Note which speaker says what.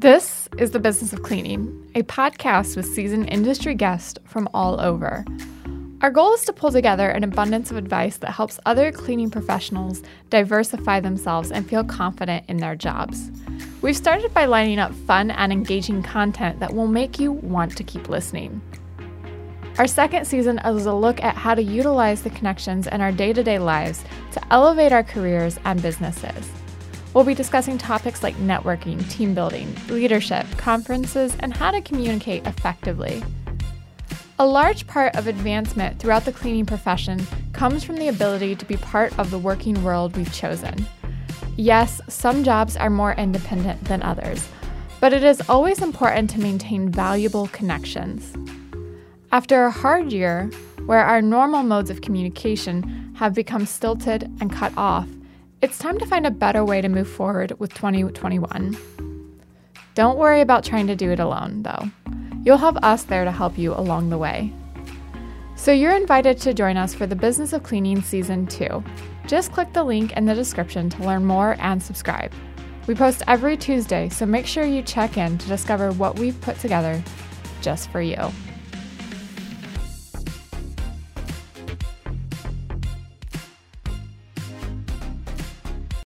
Speaker 1: This is The Business of Cleaning, a podcast with seasoned industry guests from all over. Our goal is to pull together an abundance of advice that helps other cleaning professionals diversify themselves and feel confident in their jobs. We've started by lining up fun and engaging content that will make you want to keep listening. Our second season is a look at how to utilize the connections in our day to day lives to elevate our careers and businesses. We'll be discussing topics like networking, team building, leadership, conferences, and how to communicate effectively. A large part of advancement throughout the cleaning profession comes from the ability to be part of the working world we've chosen. Yes, some jobs are more independent than others, but it is always important to maintain valuable connections. After a hard year, where our normal modes of communication have become stilted and cut off, it's time to find a better way to move forward with 2021. Don't worry about trying to do it alone, though. You'll have us there to help you along the way. So you're invited to join us for the Business of Cleaning Season 2. Just click the link in the description to learn more and subscribe. We post every Tuesday, so make sure you check in to discover what we've put together just for you.